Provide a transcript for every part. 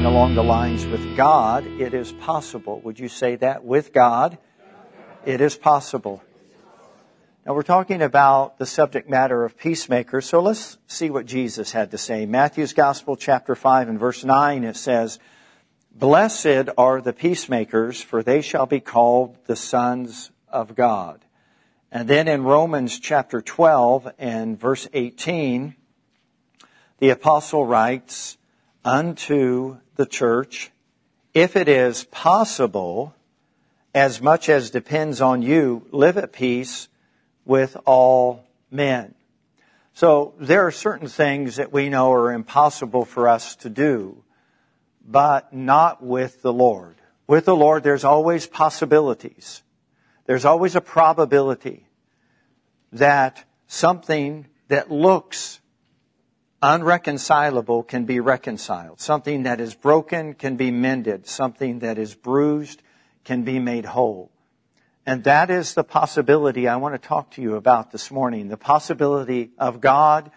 something along the lines with God, it is possible. Would you say that? With God, it is possible. Now we're talking about the subject matter of peacemakers, so let's see what Jesus had to say. Matthew's Gospel, chapter 5 and verse 9, it says, Blessed are the peacemakers, for they shall be called the sons of God. And then in Romans chapter 12 and verse 18, the apostle writes, Unto the church, if it is possible, as much as depends on you, live at peace with all men. So there are certain things that we know are impossible for us to do, but not with the Lord. With the Lord, there's always possibilities. There's always a probability that something that looks unreconcilable can be reconciled. Something that is broken can be mended. Something that is bruised can be made whole. And that is the possibility I want to talk to you about this morning. The possibility of God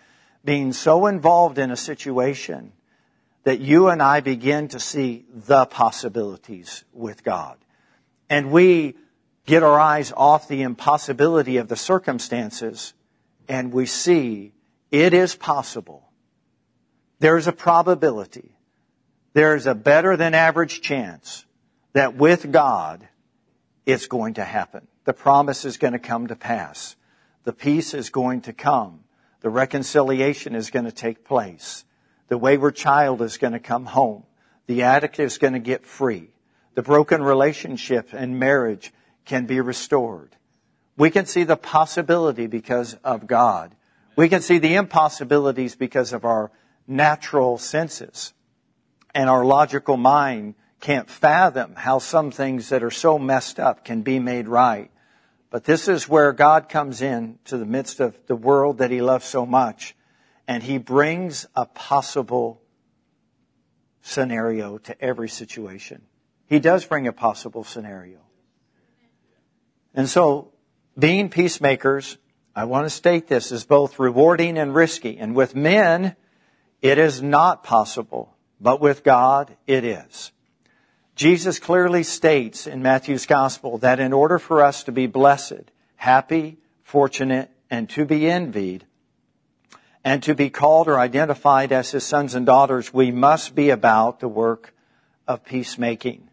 being so involved in a situation that you and I begin to see the possibilities with God. And we get our eyes off the impossibility of the circumstances and we see it is possible. There's a probability. There's a better than average chance that with God, it's going to happen. The promise is going to come to pass. The peace is going to come. The reconciliation is going to take place. The wayward child is going to come home. The addict is going to get free. The broken relationship and marriage can be restored. We can see the possibility because of God. We can see the impossibilities because of our natural senses and our logical mind can't fathom how some things that are so messed up can be made right. But this is where God comes in to the midst of the world that he loves so much and he brings a possible scenario to every situation. He does bring a possible scenario. And so, being peacemakers, I want to state this, is both rewarding and risky. And with men, it is not possible, but with God, it is. Jesus clearly states in Matthew's gospel that in order for us to be blessed, happy, fortunate, and to be envied, and to be called or identified as his sons and daughters, we must be about the work of peacemaking.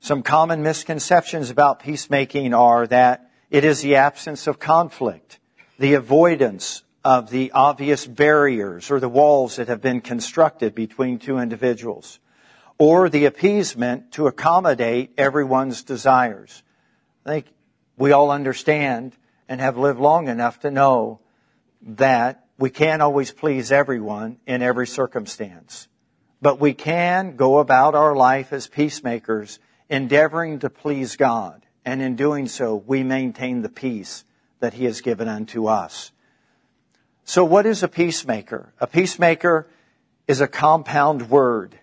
Some common misconceptions about peacemaking are that it is the absence of conflict, the avoidance of the obvious barriers or the walls that have been constructed between two individuals or the appeasement to accommodate everyone's desires. I think we all understand and have lived long enough to know that we can't always please everyone in every circumstance. But we can go about our life as peacemakers, endeavoring to please God. And in doing so, we maintain the peace that He has given unto us. So what is a peacemaker? A peacemaker is a compound word.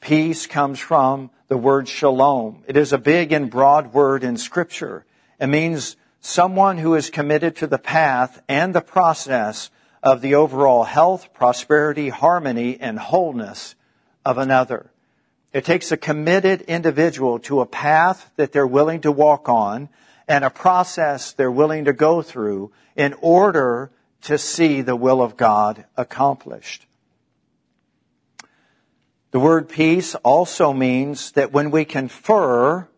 Peace comes from the word shalom. It is a big and broad word in scripture. It means someone who is committed to the path and the process of the overall health, prosperity, harmony, and wholeness of another. It takes a committed individual to a path that they're willing to walk on and a process they're willing to go through in order to see the will of God accomplished. The word peace also means that when we confer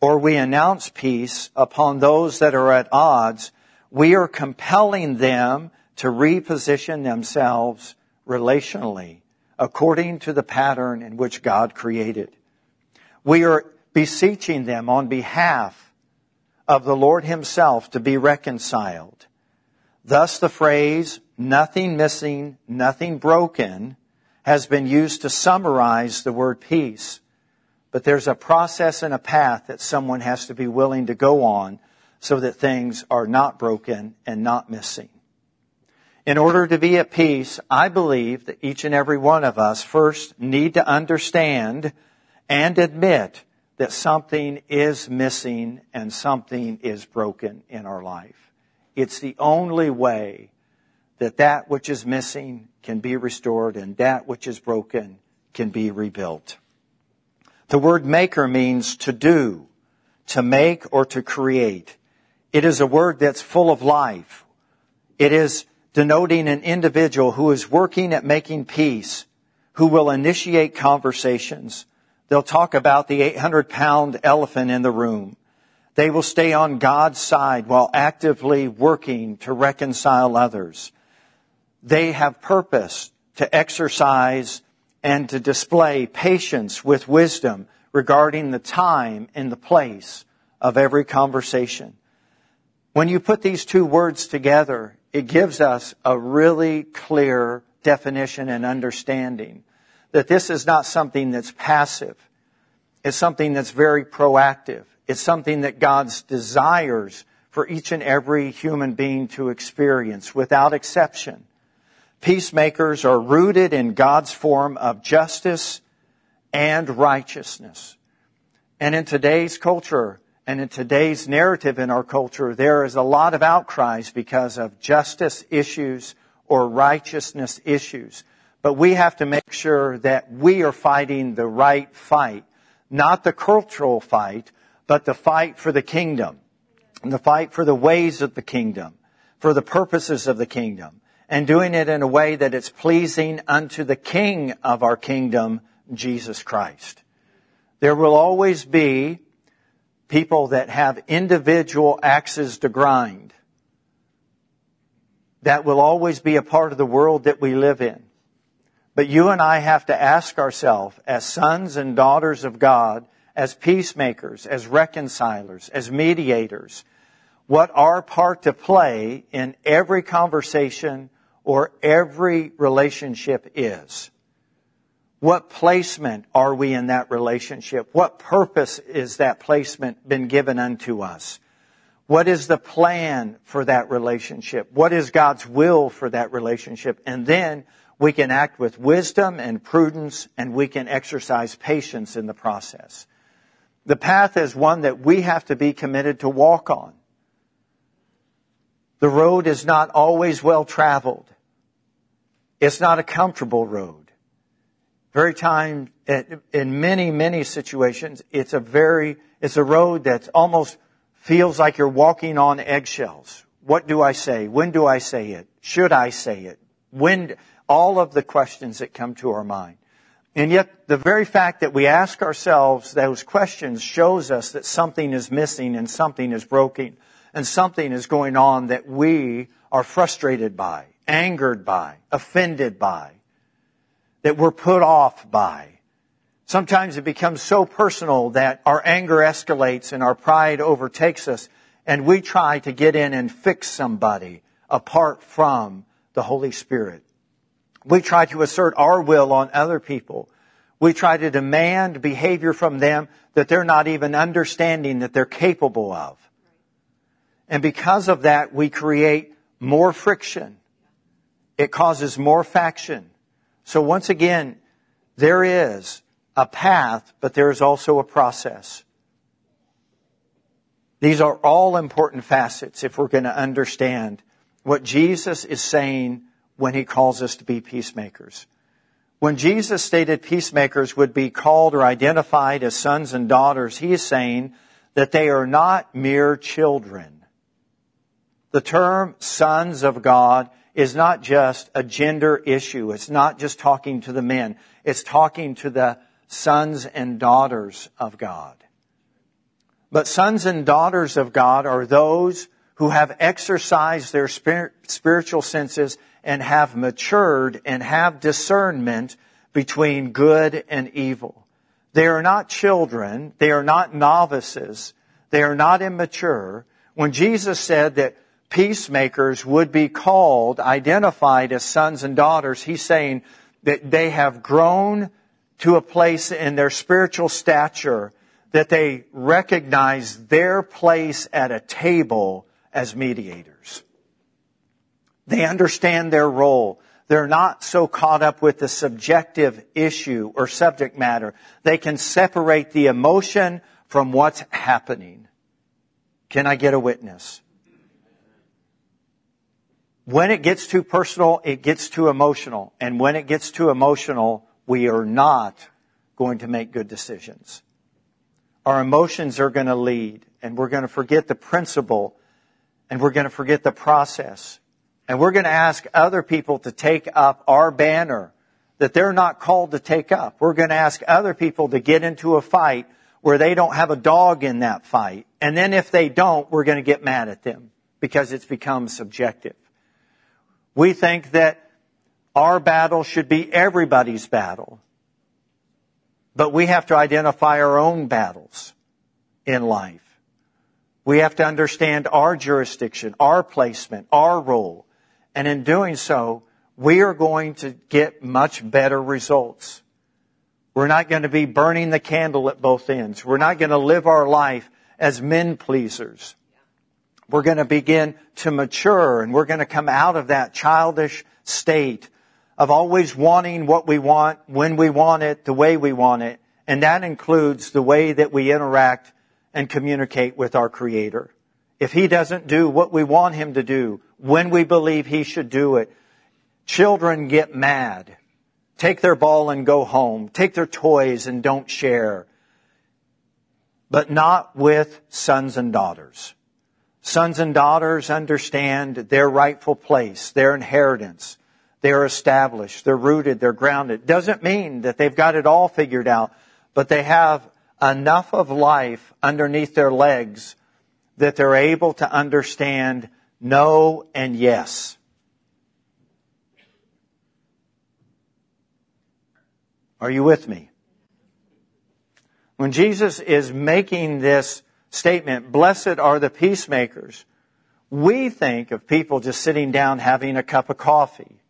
or we announce peace upon those that are at odds, we are compelling them to reposition themselves relationally according to the pattern in which God created. We are beseeching them on behalf of the Lord Himself to be reconciled. Thus the phrase, nothing missing, nothing broken, has been used to summarize the word peace. But there's a process and a path that someone has to be willing to go on so that things are not broken and not missing. In order to be at peace, I believe that each and every one of us first need to understand and admit that something is missing and something is broken in our life. It's the only way that that which is missing can be restored and that which is broken can be rebuilt. The word maker means to do, to make or to create. It is a word that's full of life. It is denoting an individual who is working at making peace, who will initiate conversations. They'll talk about the 800 pound elephant in the room. They will stay on God's side while actively working to reconcile others. They have purpose to exercise and to display patience with wisdom regarding the time and the place of every conversation. When you put these two words together, it gives us a really clear definition and understanding that this is not something that's passive. It's something that's very proactive. It's something that God's desires for each and every human being to experience without exception. Peacemakers are rooted in God's form of justice and righteousness. And in today's culture and in today's narrative in our culture, there is a lot of outcries because of justice issues or righteousness issues. But we have to make sure that we are fighting the right fight, not the cultural fight, but the fight for the kingdom and the fight for the ways of the kingdom, for the purposes of the kingdom and doing it in a way that it's pleasing unto the King of our kingdom, Jesus Christ. There will always be people that have individual axes to grind. That will always be a part of the world that we live in. But you and I have to ask ourselves, as sons and daughters of God, as peacemakers, as reconcilers, as mediators, what our part to play in every conversation or every relationship is. What placement are we in that relationship? What purpose is that placement been given unto us? What is the plan for that relationship? What is God's will for that relationship? And then we can act with wisdom and prudence and we can exercise patience in the process. The path is one that we have to be committed to walk on. The road is not always well traveled. It's not a comfortable road. Very time, in many, many situations, it's a very, it's a road that almost feels like you're walking on eggshells. What do I say? When do I say it? Should I say it? When, all of the questions that come to our mind. And yet, the very fact that we ask ourselves those questions shows us that something is missing and something is broken and something is going on that we are frustrated by, angered by, offended by, that we're put off by. Sometimes it becomes so personal that our anger escalates and our pride overtakes us and we try to get in and fix somebody apart from the Holy Spirit. We try to assert our will on other people. We try to demand behavior from them that they're not even understanding that they're capable of. And because of that, we create more friction. It causes more faction. So once again, there is a path, but there is also a process. These are all important facets if we're going to understand what Jesus is saying when he calls us to be peacemakers. When Jesus stated peacemakers would be called or identified as sons and daughters, he is saying that they are not mere children. The term sons of God is not just a gender issue. It's not just talking to the men. It's talking to the sons and daughters of God. But sons and daughters of God are those who have exercised their spiritual senses and have matured and have discernment between good and evil. They are not children. They are not novices. They are not immature. When Jesus said that peacemakers would be called, identified as sons and daughters, he's saying that they have grown to a place in their spiritual stature that they recognize their place at a table as mediators. They understand their role. They're not so caught up with the subjective issue or subject matter. They can separate the emotion from what's happening. Can I get a witness? When it gets too personal, it gets too emotional. And when it gets too emotional, we are not going to make good decisions. Our emotions are going to lead, and we're going to forget the principle, and we're going to forget the process. And we're going to ask other people to take up our banner that they're not called to take up. We're going to ask other people to get into a fight where they don't have a dog in that fight. And then if they don't, we're going to get mad at them because it's become subjective. We think that our battle should be everybody's battle. But we have to identify our own battles in life. We have to understand our jurisdiction, our placement, our role. And in doing so, we are going to get much better results. We're not going to be burning the candle at both ends. We're not going to live our life as men pleasers. We're going to begin to mature and we're going to come out of that childish state of always wanting what we want, when we want it, the way we want it. And that includes the way that we interact and communicate with our Creator. If He doesn't do what we want Him to do, when we believe He should do it, children get mad, take their ball and go home, take their toys and don't share. But not with sons and daughters. Sons and daughters understand their rightful place, their inheritance. They're established. They're rooted. They're grounded. Doesn't mean that they've got it all figured out, but they have enough of life underneath their legs that they're able to understand no and yes. Are you with me? When Jesus is making this statement, blessed are the peacemakers, we think of people just sitting down having a cup of coffee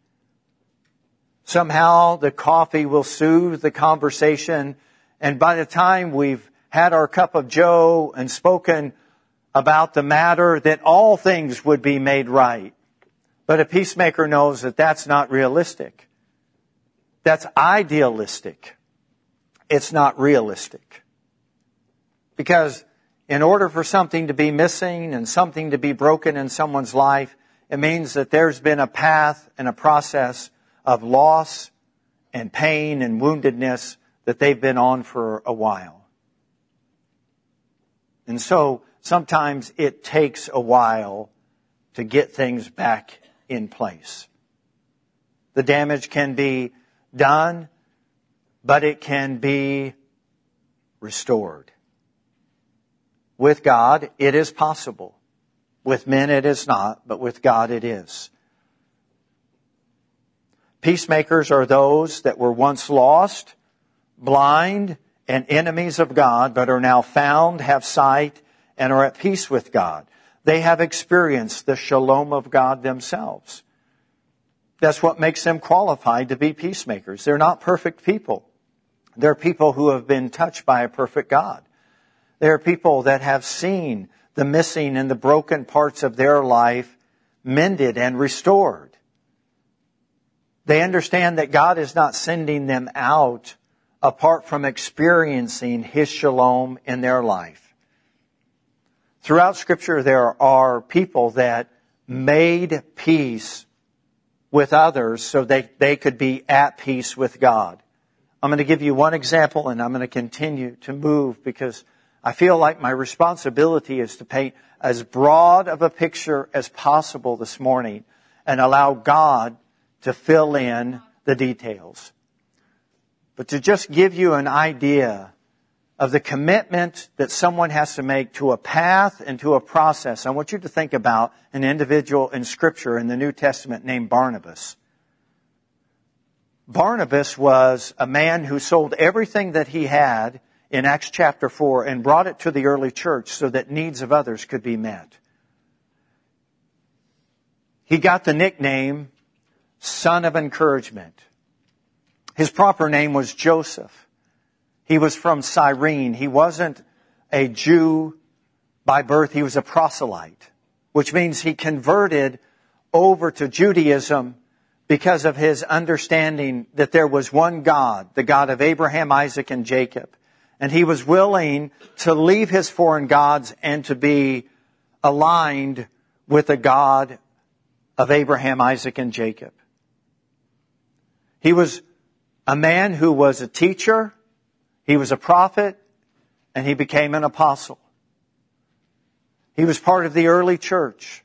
Somehow the coffee will soothe the conversation. And by the time we've had our cup of joe and spoken about the matter, that all things would be made right. But a peacemaker knows that that's not realistic. That's idealistic. It's not realistic. Because in order for something to be missing and something to be broken in someone's life, it means that there's been a path and a process of loss and pain and woundedness that they've been on for a while. And so sometimes it takes a while to get things back in place. The damage can be done, but it can be restored. With God, it is possible. With men, it is not, but with God, it is. Peacemakers are those that were once lost, blind, and enemies of God, but are now found, have sight, and are at peace with God. They have experienced the shalom of God themselves. That's what makes them qualified to be peacemakers. They're not perfect people. They're people who have been touched by a perfect God. They're people that have seen the missing and the broken parts of their life mended and restored. They understand that God is not sending them out apart from experiencing His shalom in their life. Throughout scripture, there are people that made peace with others so they, they could be at peace with God. I'm going to give you one example and I'm going to continue to move because I feel like my responsibility is to paint as broad of a picture as possible this morning and allow God to fill in the details. But to just give you an idea of the commitment that someone has to make to a path and to a process, I want you to think about an individual in Scripture in the New Testament named Barnabas. Barnabas was a man who sold everything that he had in Acts chapter 4 and brought it to the early church so that needs of others could be met. He got the nickname son of encouragement. His proper name was Joseph. He was from Cyrene. He wasn't a Jew by birth. He was a proselyte, which means he converted over to Judaism because of his understanding that there was one God, the God of Abraham, Isaac, and Jacob. And he was willing to leave his foreign gods and to be aligned with the God of Abraham, Isaac, and Jacob. He was a man who was a teacher, he was a prophet, and he became an apostle. He was part of the early church.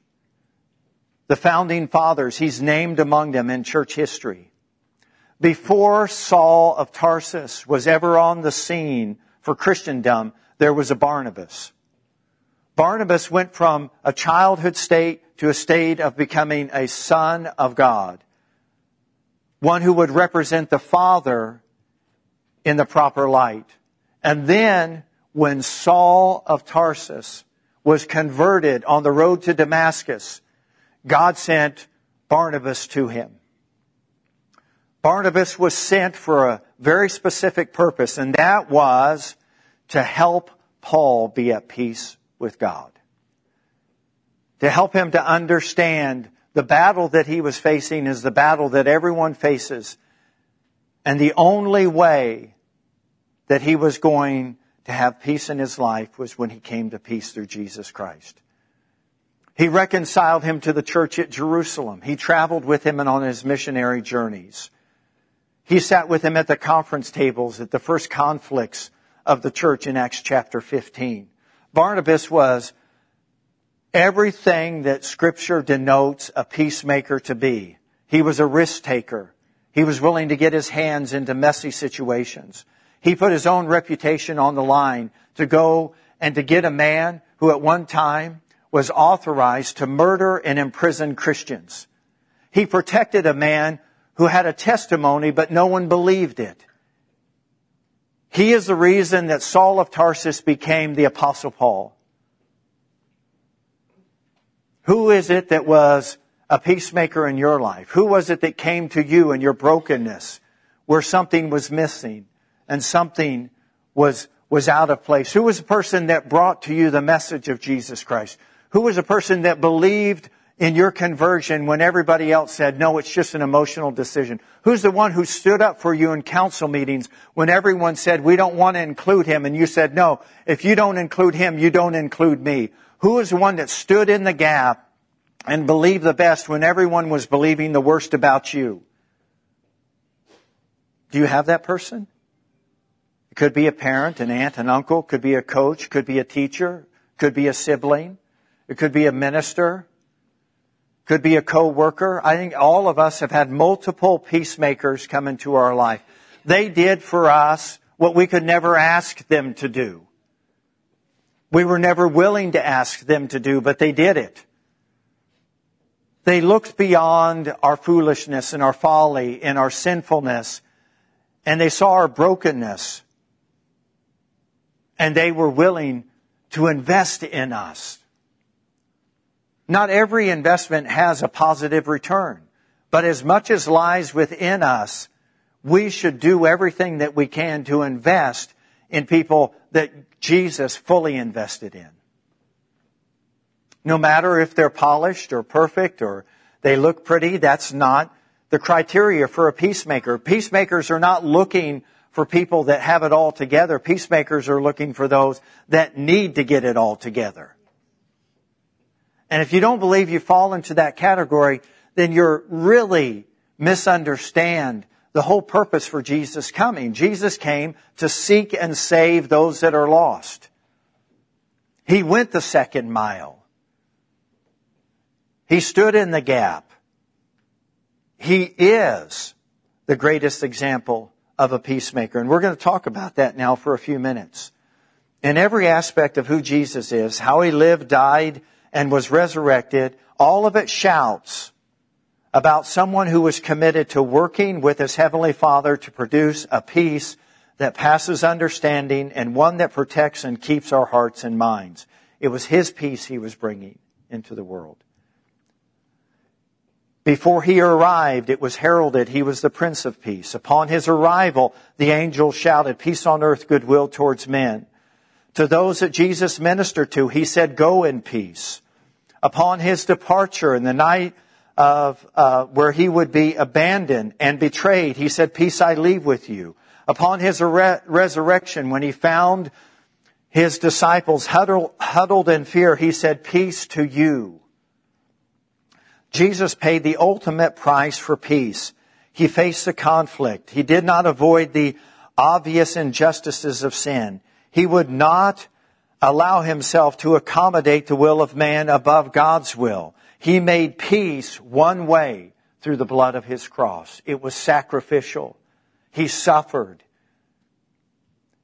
The founding fathers, he's named among them in church history. Before Saul of Tarsus was ever on the scene for Christendom, there was a Barnabas. Barnabas went from a childhood state to a state of becoming a son of God. One who would represent the Father in the proper light. And then when Saul of Tarsus was converted on the road to Damascus, God sent Barnabas to him. Barnabas was sent for a very specific purpose, and that was to help Paul be at peace with God. To help him to understand the battle that he was facing is the battle that everyone faces. And the only way that he was going to have peace in his life was when he came to peace through Jesus Christ. He reconciled him to the church at Jerusalem. He traveled with him and on his missionary journeys. He sat with him at the conference tables at the first conflicts of the church in Acts chapter 15. Barnabas was everything that scripture denotes a peacemaker to be. He was a risk taker. He was willing to get his hands into messy situations. He put his own reputation on the line to go and to get a man who at one time was authorized to murder and imprison Christians. He protected a man who had a testimony, but no one believed it. He is the reason that Saul of Tarsus became the apostle Paul. Who is it that was a peacemaker in your life? Who was it that came to you in your brokenness where something was missing and something was, was out of place? Who was the person that brought to you the message of Jesus Christ? Who was the person that believed in your conversion when everybody else said, no, it's just an emotional decision? Who's the one who stood up for you in council meetings when everyone said, we don't want to include him? And you said, no, if you don't include him, you don't include me. Who is the one that stood in the gap and believed the best when everyone was believing the worst about you? Do you have that person? Could be a parent, an aunt, an uncle, could be a coach, could be a teacher, could be a sibling. It could be a minister. Could be a co-worker. I think all of us have had multiple peacemakers come into our life. They did for us what we could never ask them to do. We were never willing to ask them to do, but they did it. They looked beyond our foolishness and our folly and our sinfulness, and they saw our brokenness, and they were willing to invest in us. Not every investment has a positive return, but as much as lies within us, we should do everything that we can to invest in people that Jesus fully invested in. No matter if they're polished or perfect or they look pretty, that's not the criteria for a peacemaker. Peacemakers are not looking for people that have it all together. Peacemakers are looking for those that need to get it all together. And if you don't believe you fall into that category, then you're really misunderstand the whole purpose for Jesus coming. Jesus came to seek and save those that are lost. He went the second mile. He stood in the gap. He is the greatest example of a peacemaker. And we're going to talk about that now for a few minutes. In every aspect of who Jesus is, how he lived, died, and was resurrected, all of it shouts about someone who was committed to working with his heavenly father to produce a peace that passes understanding and one that protects and keeps our hearts and minds. It was his peace he was bringing into the world. Before he arrived, it was heralded he was the Prince of Peace. Upon his arrival, the angel shouted, peace on earth, goodwill towards men. To those that Jesus ministered to, he said, go in peace upon his departure in the night of uh, where he would be abandoned and betrayed, he said, "Peace I leave with you." Upon his re- resurrection, when he found his disciples huddled, huddled in fear, he said, "Peace to you." Jesus paid the ultimate price for peace. He faced the conflict. He did not avoid the obvious injustices of sin. He would not allow himself to accommodate the will of man above God's will. He made peace one way through the blood of his cross. It was sacrificial. He suffered.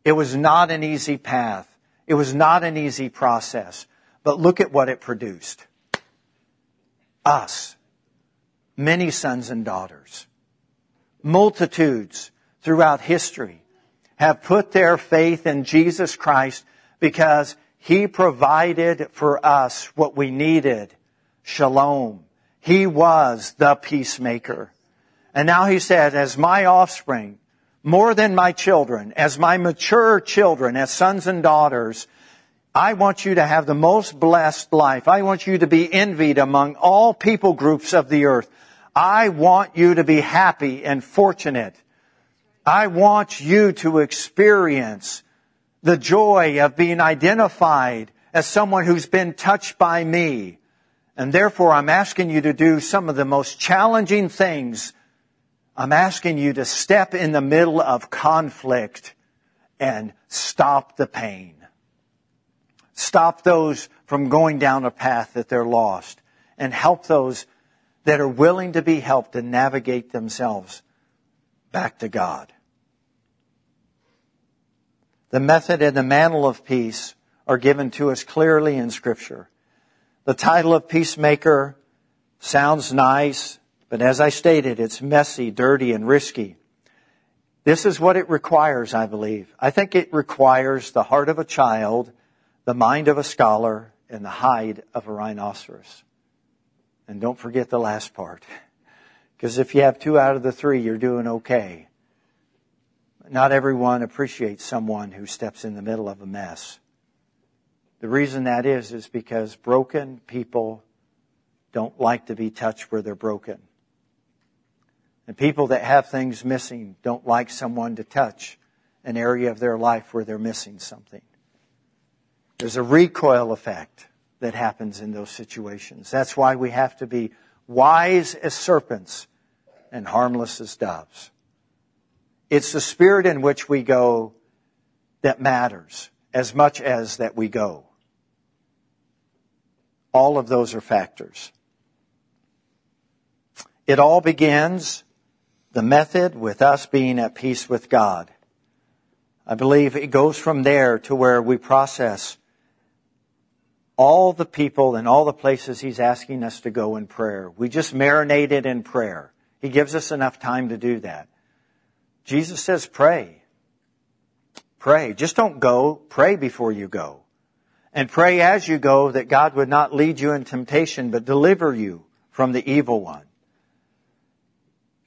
It was not an easy path. It was not an easy process. But look at what it produced. Us. Many sons and daughters. Multitudes throughout history have put their faith in Jesus Christ because He provided for us what we needed. Shalom. He was the peacemaker. And now He said, as my offspring, more than my children, as my mature children, as sons and daughters, I want you to have the most blessed life. I want you to be envied among all people groups of the earth. I want you to be happy and fortunate. I want you to experience the joy of being identified as someone who's been touched by me. And therefore, I'm asking you to do some of the most challenging things. I'm asking you to step in the middle of conflict and stop the pain. Stop those from going down a path that they're lost and help those that are willing to be helped to navigate themselves back to God. The method and the mantle of peace are given to us clearly in scripture. The title of peacemaker sounds nice, but as I stated, it's messy, dirty, and risky. This is what it requires, I believe. I think it requires the heart of a child, the mind of a scholar, and the hide of a rhinoceros. And don't forget the last part. Because if you have two out of the three, you're doing okay. Not everyone appreciates someone who steps in the middle of a mess. The reason that is, is because broken people don't like to be touched where they're broken. And people that have things missing don't like someone to touch an area of their life where they're missing something. There's a recoil effect that happens in those situations. That's why we have to be wise as serpents and harmless as doves. It's the spirit in which we go that matters as much as that we go. All of those are factors. It all begins, the method, with us being at peace with God. I believe it goes from there to where we process all the people and all the places He's asking us to go in prayer. We just marinate it in prayer. He gives us enough time to do that. Jesus says pray. Pray. Just don't go. Pray before you go. And pray as you go that God would not lead you in temptation, but deliver you from the evil one.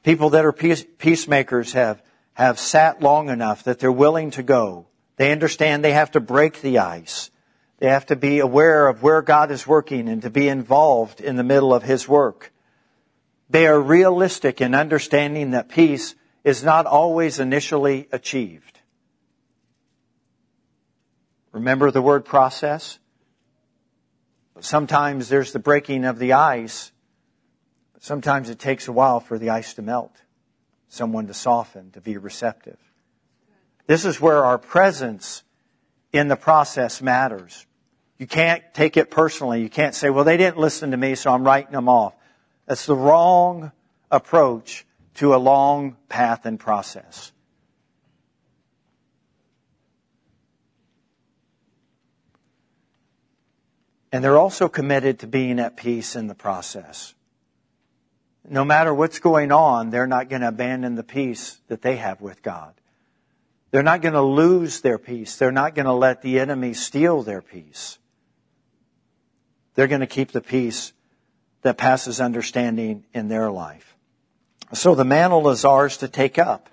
People that are peace, peacemakers have, have sat long enough that they're willing to go. They understand they have to break the ice. They have to be aware of where God is working and to be involved in the middle of His work. They are realistic in understanding that peace is not always initially achieved. Remember the word process? Sometimes there's the breaking of the ice. Sometimes it takes a while for the ice to melt, someone to soften, to be receptive. This is where our presence in the process matters. You can't take it personally. You can't say, well, they didn't listen to me, so I'm writing them off. That's the wrong approach to a long path and process. And they're also committed to being at peace in the process. No matter what's going on, they're not going to abandon the peace that they have with God. They're not going to lose their peace. They're not going to let the enemy steal their peace. They're going to keep the peace that passes understanding in their life. So the mantle is ours to take up.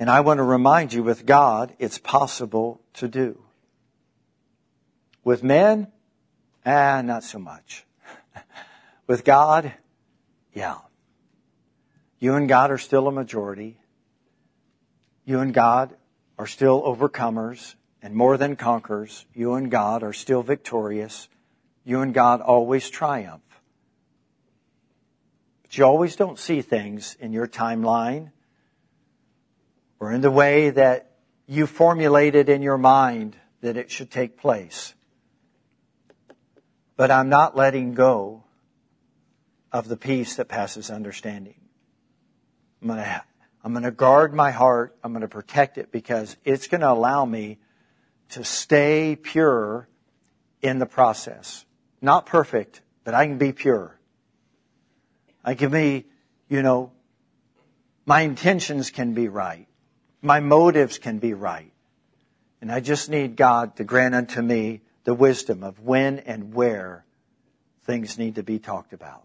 And I want to remind you with God, it's possible to do. With men, ah, not so much. with God, yeah. You and God are still a majority. You and God are still overcomers and more than conquerors. You and God are still victorious. You and God always triumph But you always don't see things in your timeline or in the way that you formulated in your mind that it should take place. But I'm not letting go of the peace that passes understanding. I'm going to, I'm going to guard my heart. I'm going to protect it because it's going to allow me to stay pure in the process. Not perfect, but I can be pure. I can be, you know, my intentions can be right. My motives can be right. And I just need God to grant unto me the wisdom of when and where things need to be talked about.